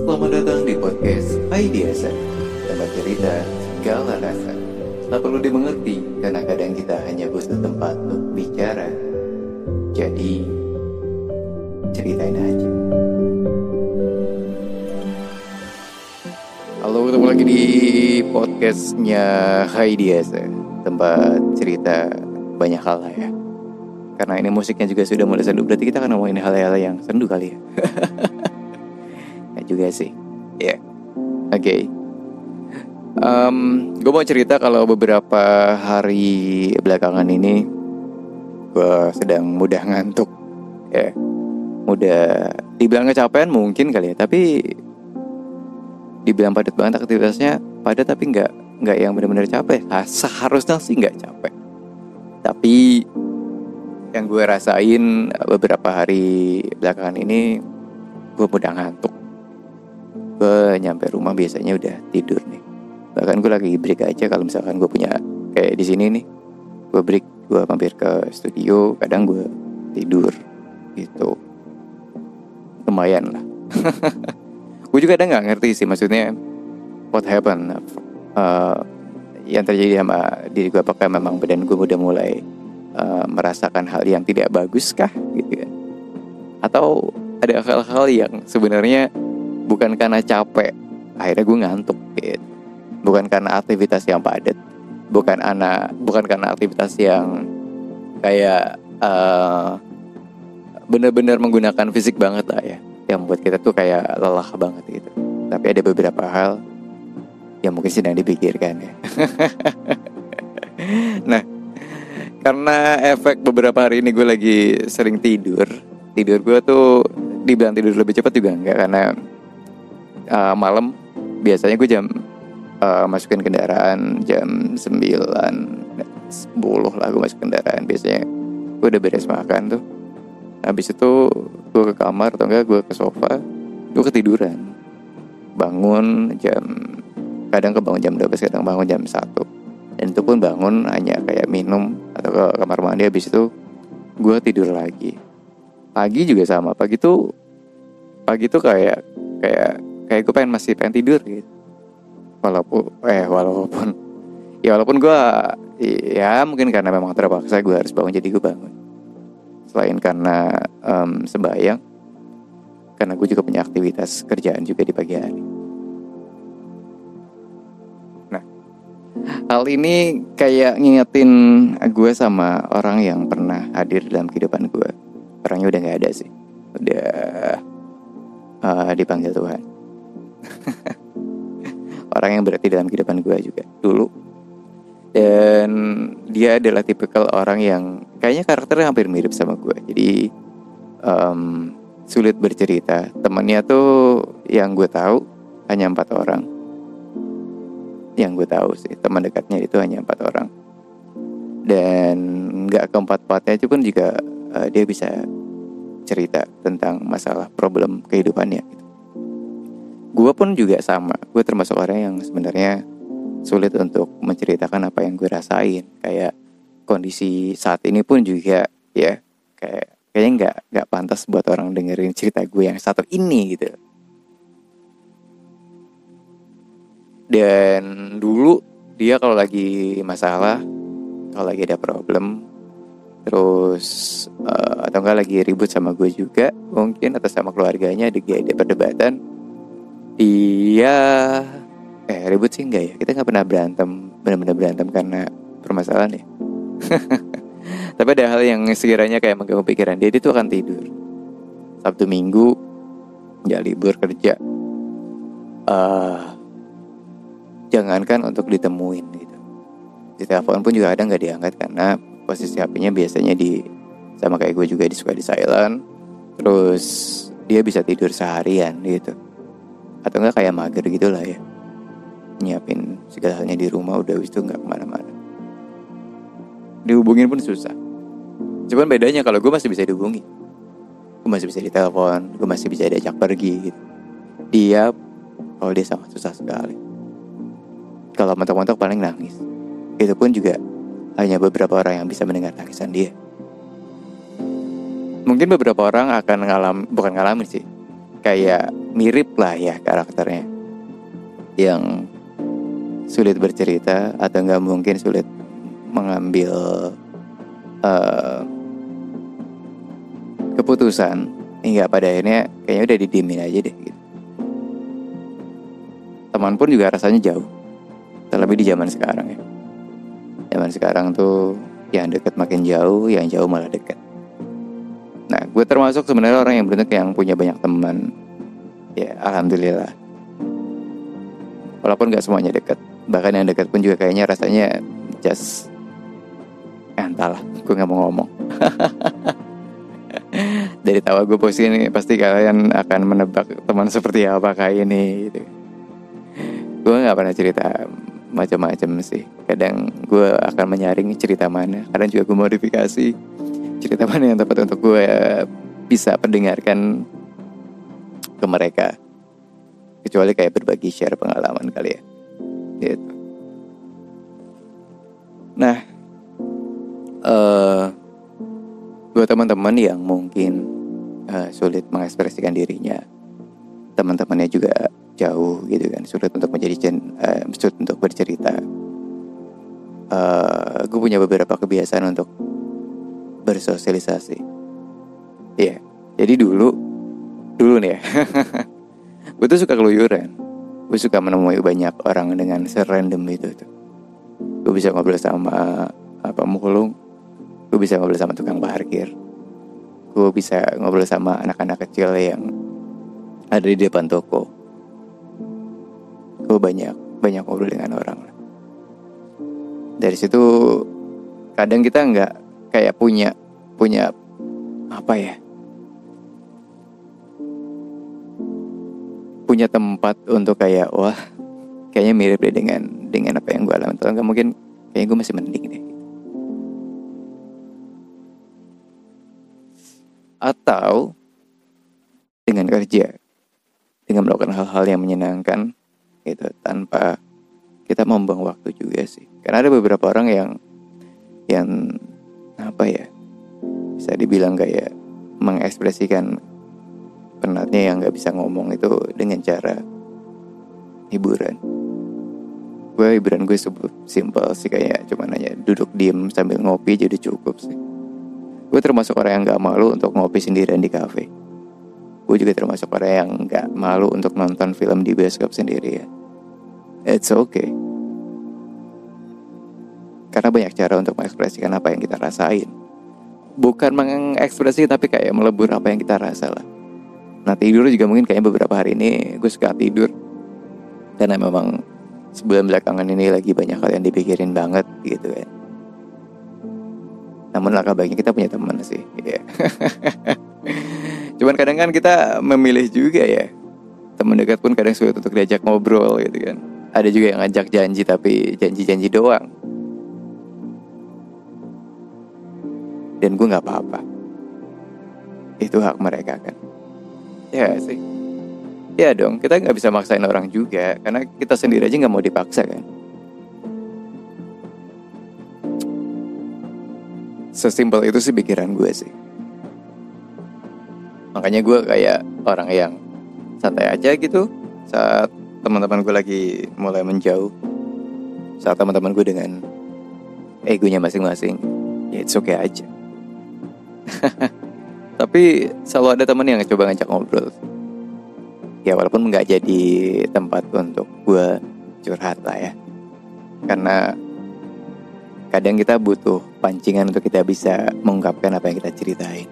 Selamat datang di podcast Aidiasa Tempat cerita segala rasa. Tak perlu dimengerti Karena kadang kita hanya butuh tempat untuk bicara. Jadi Ceritain aja. Halo ketemu lagi di podcastnya Haidiasa Tempat cerita banyak hal ya. Karena ini musiknya juga sudah mulai sendu Berarti kita akan ngomongin hal-hal yang sendu kali Ya juga sih Ya yeah. Oke okay. um, Gue mau cerita kalau beberapa hari belakangan ini Gue sedang mudah ngantuk Ya yeah. Mudah Dibilang kecapean mungkin kali ya Tapi Dibilang padat banget aktivitasnya Padat tapi nggak nggak yang benar-benar capek nah, Seharusnya sih nggak capek Tapi yang gue rasain beberapa hari belakangan ini gue mudah ngantuk gue nyampe rumah biasanya udah tidur nih. Bahkan gue lagi break aja kalau misalkan gue punya kayak di sini nih. Gue break gue mampir ke studio kadang gue tidur gitu. Lumayan lah. Gue juga ada nggak ngerti sih maksudnya what happened? Uh, yang terjadi sama diri gue apakah memang badan gue udah mulai uh, merasakan hal yang tidak bagus kah gitu kan? Atau ada hal-hal yang sebenarnya bukan karena capek akhirnya gue ngantuk gitu. Bukan karena aktivitas yang padat. Bukan anak bukan karena aktivitas yang kayak uh, benar-benar menggunakan fisik banget lah ya. Yang buat kita tuh kayak lelah banget gitu. Tapi ada beberapa hal yang mungkin sedang dipikirkan ya. Nah karena efek beberapa hari ini gue lagi sering tidur tidur gue tuh dibilang tidur lebih cepat juga enggak karena uh, malam biasanya gue jam uh, masukin kendaraan jam 9 10 lah gue masuk kendaraan. Biasanya gue udah beres makan tuh. Habis itu gue ke kamar atau enggak gue ke sofa gue ketiduran. Bangun jam kadang kebangun jam 12 kadang bangun jam 1 dan itu pun bangun hanya kayak minum atau ke kamar mandi habis itu gue tidur lagi. Pagi juga sama pagi tuh pagi tuh kayak kayak kayak gue pengen masih pengen tidur gitu. Walaupun eh walaupun ya walaupun gue ya mungkin karena memang terpaksa gue harus bangun jadi gue bangun. Selain karena um, sembahyang karena gue juga punya aktivitas kerjaan juga di pagi hari. Nah hal ini kayak ngingetin gue sama orang yang pernah hadir dalam kehidupan gue orangnya udah nggak ada sih. Udah uh, dipanggil Tuhan orang yang berarti dalam kehidupan gue juga dulu. Dan dia adalah tipikal orang yang kayaknya karakternya hampir mirip sama gue jadi um, sulit bercerita. Temannya tuh yang gue tahu hanya empat orang. Yang gue tahu sih teman dekatnya itu hanya empat orang. Dan nggak keempat empatnya itu pun juga uh, dia bisa cerita tentang masalah problem kehidupannya gue pun juga sama. Gue termasuk orang yang sebenarnya sulit untuk menceritakan apa yang gue rasain. Kayak kondisi saat ini pun juga ya kayak kayaknya nggak nggak pantas buat orang dengerin cerita gue yang satu ini gitu. Dan dulu dia kalau lagi masalah kalau lagi ada problem terus uh, atau enggak lagi ribut sama gue juga mungkin atau sama keluarganya ada perdebatan dia eh ribut sih enggak ya? Kita nggak pernah berantem benar-benar berantem karena permasalahan ya. Tapi ada hal yang sekiranya kayak mengganggu pikiran dia tuh akan tidur. Sabtu minggu ya libur kerja. Uh, jangankan untuk ditemuin gitu. Di telepon pun juga ada nggak diangkat karena posisi HP-nya biasanya di sama kayak gue juga disuka di silent. Terus dia bisa tidur seharian gitu atau enggak kayak mager gitu lah ya. Nyiapin segala halnya di rumah udah wis tuh nggak ke mana-mana. Dihubungin pun susah. Cuman bedanya kalau gue masih bisa dihubungi. Gue masih bisa ditelepon gue masih bisa diajak pergi gitu. Dia kalau dia sangat susah sekali. Kalau mentok-mentok paling nangis. Itu pun juga hanya beberapa orang yang bisa mendengar tangisan dia. Mungkin beberapa orang akan ngalam bukan ngalamin sih. Kayak mirip lah ya karakternya yang sulit bercerita atau nggak mungkin sulit mengambil uh, keputusan hingga pada akhirnya kayaknya udah didiemin aja deh gitu. Teman pun juga rasanya jauh. Terlebih di zaman sekarang ya. Zaman sekarang tuh yang deket makin jauh, yang jauh malah deket. Nah, gue termasuk sebenarnya orang yang beruntung yang punya banyak teman. Ya, alhamdulillah. Walaupun gak semuanya deket. Bahkan yang deket pun juga kayaknya rasanya just eh, entahlah, gue nggak mau ngomong. Dari tawa gue posisi ini pasti kalian akan menebak teman seperti apa kayak ini gitu. Gue nggak pernah cerita macam-macam sih. Kadang gue akan menyaring cerita mana. Kadang juga gue modifikasi cerita mana yang tepat untuk gue bisa pendengarkan ke mereka. Kecuali kayak berbagi share pengalaman kali ya. Gitu. Nah, uh, buat teman-teman yang mungkin uh, sulit mengekspresikan dirinya, teman-temannya juga jauh gitu kan, sulit untuk menjadi uh, sulit untuk bercerita. Uh, gue punya beberapa kebiasaan untuk bersosialisasi. Iya, yeah. jadi dulu, dulu nih ya, gue tuh suka keluyuran. Gue suka menemui banyak orang dengan serandom itu. Gue bisa ngobrol sama apa mulung gue bisa ngobrol sama tukang parkir. Gue bisa ngobrol sama anak-anak kecil yang ada di depan toko. Gue banyak banyak ngobrol dengan orang. Dari situ kadang kita nggak kayak punya punya apa ya punya tempat untuk kayak wah kayaknya mirip deh dengan dengan apa yang gue alami. Atau nggak mungkin kayaknya gue masih mending deh. Atau dengan kerja dengan melakukan hal-hal yang menyenangkan gitu tanpa kita membuang waktu juga sih. Karena ada beberapa orang yang yang apa ya bisa dibilang kayak mengekspresikan penatnya yang nggak bisa ngomong itu dengan cara hiburan gue hiburan gue simpel sih kayak cuman hanya duduk diem sambil ngopi jadi cukup sih Gue termasuk orang yang gak malu untuk ngopi sendirian di kafe. Gue juga termasuk orang yang gak malu untuk nonton film di bioskop sendiri ya. It's okay. Karena banyak cara untuk mengekspresikan apa yang kita rasain. Bukan mengekspresikan tapi kayak melebur apa yang kita rasa lah. Nah tidur juga mungkin kayaknya beberapa hari ini gue suka tidur. Karena memang sebulan belakangan ini lagi banyak hal yang dipikirin banget gitu kan. Namun langkah baiknya kita punya teman sih. Yeah. Cuman kadang kan kita memilih juga ya. Teman dekat pun kadang sulit untuk diajak ngobrol gitu kan. Ada juga yang ngajak janji tapi janji-janji doang. Dan gue nggak apa-apa. Itu hak mereka kan. Ya sih. Ya dong, kita nggak bisa maksain orang juga karena kita sendiri aja nggak mau dipaksa kan. Sesimpel itu sih pikiran gue sih. Makanya gue kayak orang yang santai aja gitu saat teman-teman gue lagi mulai menjauh. Saat teman-teman gue dengan egonya masing-masing, ya it's okay aja. Tapi selalu ada teman yang coba ngajak ngobrol. Ya walaupun nggak jadi tempat untuk gue curhat lah ya. Karena kadang kita butuh pancingan untuk kita bisa mengungkapkan apa yang kita ceritain.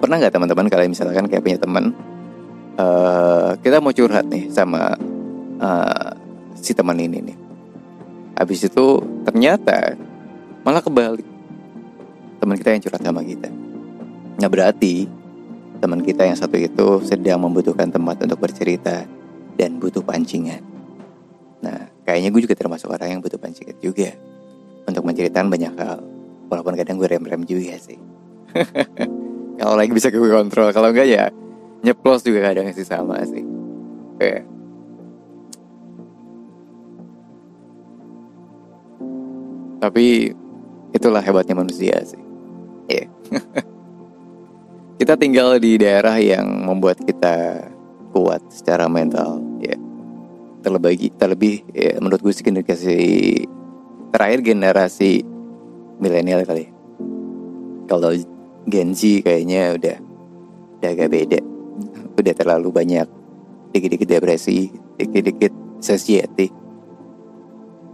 Pernah nggak teman-teman kalian misalkan kayak punya teman, uh, kita mau curhat nih sama uh, si teman ini nih. Habis itu ternyata malah kebalik teman kita yang curhat sama kita. Nah berarti teman kita yang satu itu sedang membutuhkan tempat untuk bercerita dan butuh pancingan. Nah kayaknya gue juga termasuk orang yang butuh pancingan juga untuk menceritakan banyak hal. Walaupun kadang gue rem-rem juga sih. kalau lagi bisa gue kontrol, kalau enggak ya nyeplos juga kadang sih sama sih. Tapi itulah hebatnya manusia sih. Iya. Yeah. kita tinggal di daerah yang membuat kita kuat secara mental ya. Terlebih terlebih ya, menurut gue sih generasi terakhir generasi milenial kali. Kalau Gen Z kayaknya udah udah agak beda. Udah terlalu banyak dikit-dikit depresi dikit-dikit sesiati.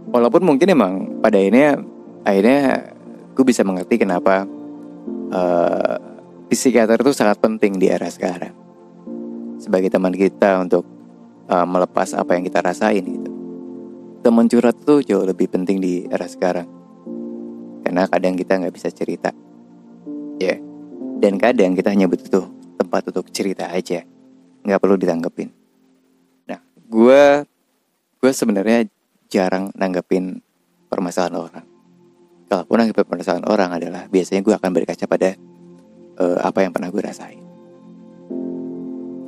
Walaupun mungkin emang pada akhirnya akhirnya gue bisa mengerti kenapa uh, psikiater itu sangat penting di era sekarang sebagai teman kita untuk uh, melepas apa yang kita rasain gitu. Teman curhat tuh jauh lebih penting di era sekarang karena kadang kita nggak bisa cerita, ya. Yeah. Dan kadang kita hanya butuh tempat untuk cerita aja, nggak perlu ditanggepin. Nah, gue gue sebenarnya jarang nanggepin permasalahan orang. Kalaupun nanggepin permasalahan orang adalah biasanya gue akan berkaca pada uh, apa yang pernah gue rasain.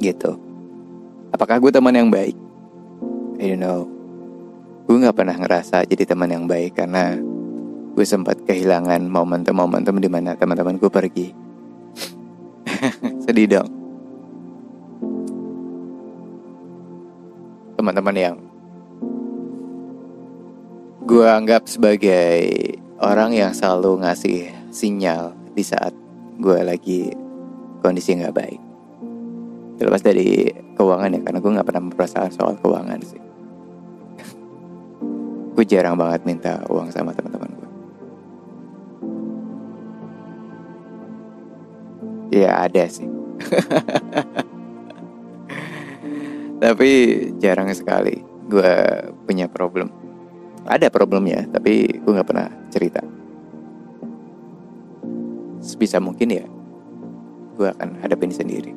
Gitu. Apakah gue teman yang baik? I don't know. Gue nggak pernah ngerasa jadi teman yang baik karena gue sempat kehilangan momentum-momentum di mana teman-teman gue pergi. Sedih dong. Teman-teman yang gue anggap sebagai orang yang selalu ngasih sinyal di saat gue lagi kondisi nggak baik. Terlepas dari keuangan ya karena gue nggak pernah memperasaan soal keuangan sih. Gue jarang banget minta uang sama teman-teman gue ya ada sih. Tapi jarang sekali gue punya problem. Ada problemnya tapi gue nggak pernah cerita sebisa mungkin ya gue akan hadapin sendiri.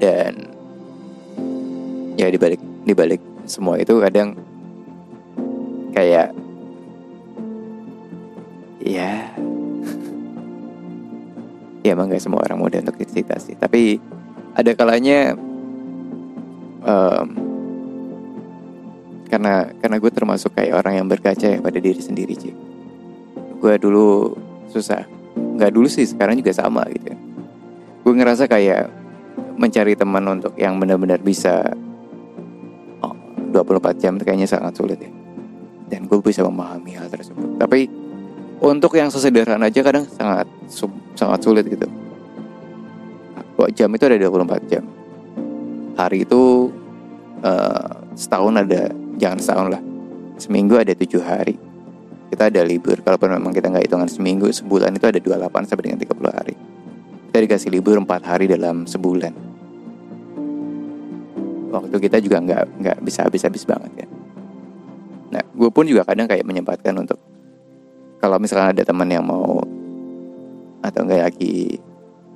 Dan ya dibalik dibalik semua itu kadang kayak ya ya emang gak semua orang mudah untuk cerita sih. Tapi ada kalanya um, karena karena gue termasuk kayak orang yang berkaca ya pada diri sendiri sih gue dulu susah. Nggak dulu sih sekarang juga sama gitu. Gue ngerasa kayak mencari teman untuk yang benar-benar bisa oh, 24 jam kayaknya sangat sulit ya. Dan gue bisa memahami hal tersebut. Tapi untuk yang sesederhana aja kadang sangat sangat sulit gitu. Jam itu ada 24 jam. Hari itu uh, setahun ada jangan setahun lah. Seminggu ada tujuh hari kita ada libur. Kalaupun memang kita nggak hitungan seminggu sebulan itu ada 28 sampai dengan 30 hari. Kita dikasih libur 4 hari dalam sebulan. Waktu kita juga nggak nggak bisa habis-habis banget ya. Nah gue pun juga kadang kayak menyempatkan untuk kalau misalkan ada teman yang mau atau enggak lagi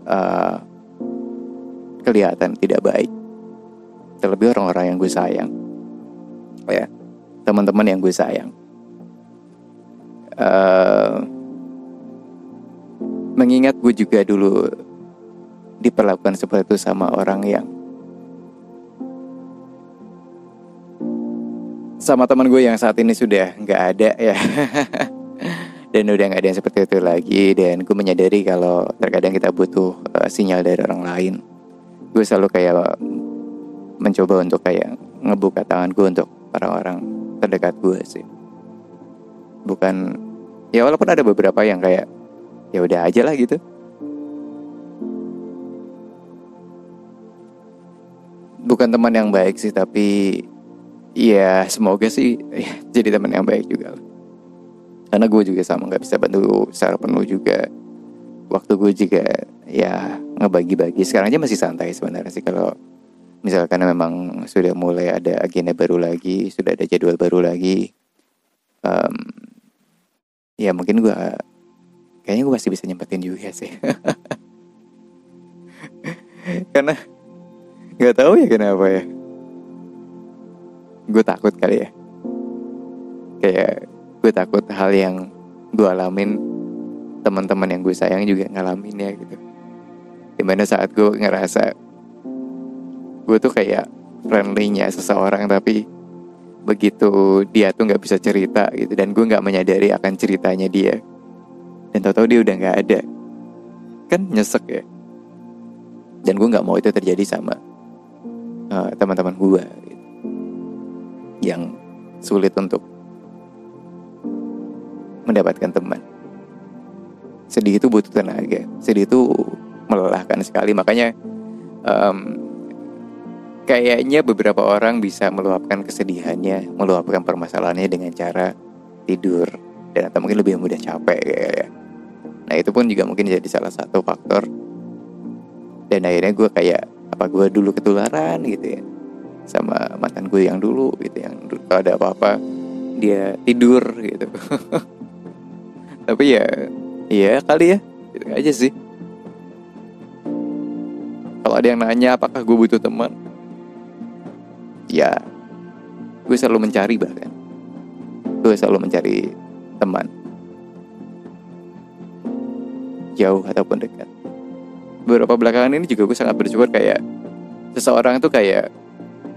uh, kelihatan tidak baik terlebih orang-orang yang gue sayang. Ya teman-teman yang gue sayang uh, mengingat gue juga dulu diperlakukan seperti itu sama orang yang sama teman gue yang saat ini sudah nggak ada ya. Dan udah nggak ada yang seperti itu lagi. Dan gue menyadari kalau terkadang kita butuh uh, sinyal dari orang lain. Gue selalu kayak mencoba untuk kayak ngebuka tangan gue untuk orang-orang terdekat gue sih. Bukan ya walaupun ada beberapa yang kayak ya udah aja lah gitu. Bukan teman yang baik sih tapi ya semoga sih ya, jadi teman yang baik juga karena gue juga sama nggak bisa bantu secara penuh juga. Waktu gue juga ya ngebagi-bagi. Sekarang aja masih santai sebenarnya sih kalau misalkan memang sudah mulai ada agenda baru lagi sudah ada jadwal baru lagi um, ya mungkin gue kayaknya gue masih bisa nyempetin juga sih. Karena nggak tahu ya kenapa ya. Gue takut kali ya. Kayak gue takut hal yang gue alamin teman-teman yang gue sayang juga ngalamin ya gitu. Di mana saat gue ngerasa gue tuh kayak friendly-nya seseorang tapi begitu dia tuh nggak bisa cerita gitu dan gue nggak menyadari akan ceritanya dia. Dan tahu-tahu dia udah nggak ada. Kan nyesek ya. Dan gue nggak mau itu terjadi sama uh, teman-teman gue gitu. yang sulit untuk mendapatkan teman. Sedih itu butuh tenaga. Sedih itu melelahkan sekali. Makanya um, kayaknya beberapa orang bisa meluapkan kesedihannya meluapkan permasalahannya dengan cara tidur dan atau mungkin lebih mudah capek kayak nah itu pun juga mungkin jadi salah satu faktor. Dan akhirnya gue kayak apa gue dulu ketularan gitu ya sama mantan gue yang dulu gitu yang kalau ada apa-apa dia tidur gitu. Tapi ya iya kali ya gitu aja sih. Kalau ada yang nanya apakah gue butuh teman ya gue selalu mencari bahkan. Gue selalu mencari teman. Jauh ataupun dekat. Beberapa belakangan ini juga gue sangat bersyukur kayak seseorang tuh kayak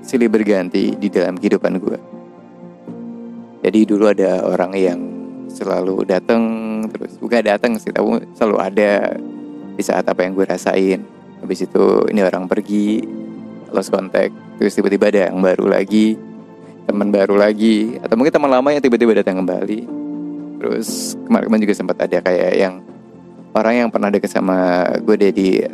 silih berganti di dalam kehidupan gue. Jadi dulu ada orang yang selalu datang terus bukan datang sih tapi selalu ada di saat apa yang gue rasain. Habis itu ini orang pergi lost contact. Terus tiba-tiba ada yang baru lagi teman baru lagi atau mungkin teman lama yang tiba-tiba datang kembali. Terus kemarin-kemarin juga sempat ada kayak yang orang yang pernah deket sama gue jadi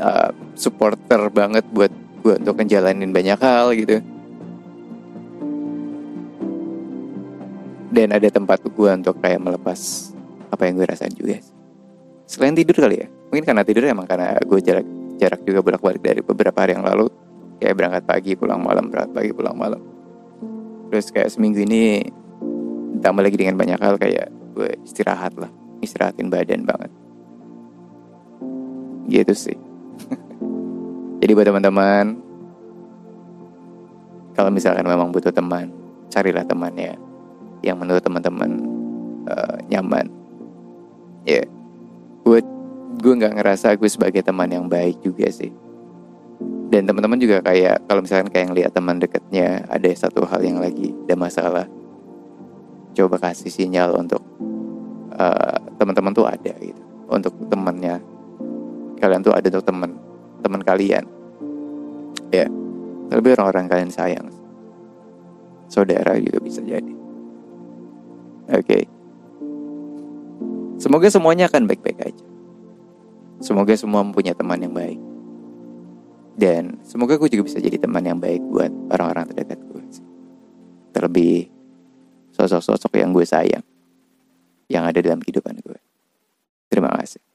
uh, supporter banget buat gue untuk ngejalanin banyak hal gitu. Dan ada tempat gue untuk kayak melepas apa yang gue rasain juga. Selain tidur kali ya? Mungkin karena tidur emang karena gue jarak jarak juga bolak balik dari beberapa hari yang lalu. Kayak berangkat pagi pulang malam berangkat pagi pulang malam. Terus kayak seminggu ini tambah lagi dengan banyak hal kayak gue istirahat lah. Istirahatin badan banget. Gitu sih. Jadi buat teman-teman kalau misalkan memang butuh teman carilah temannya yang menurut teman-teman uh, nyaman. Ya. Yeah. gue gue nggak ngerasa gue sebagai teman yang baik juga sih. Dan teman-teman juga kayak kalau misalkan kayak ngeliat teman dekatnya ada satu hal yang lagi ada masalah. Coba kasih sinyal untuk uh, teman-teman tuh ada gitu. Untuk temannya. Kalian tuh ada untuk teman teman kalian. Ya lebih orang-orang kalian sayang. Saudara juga bisa jadi. Oke. Okay. semoga semuanya akan baik-baik aja Semoga semua mempunyai teman yang baik. Dan semoga gue juga bisa jadi teman yang baik buat orang-orang terdekat gue. Terlebih sosok-sosok yang gue sayang. Yang ada dalam kehidupan gue. Terima kasih.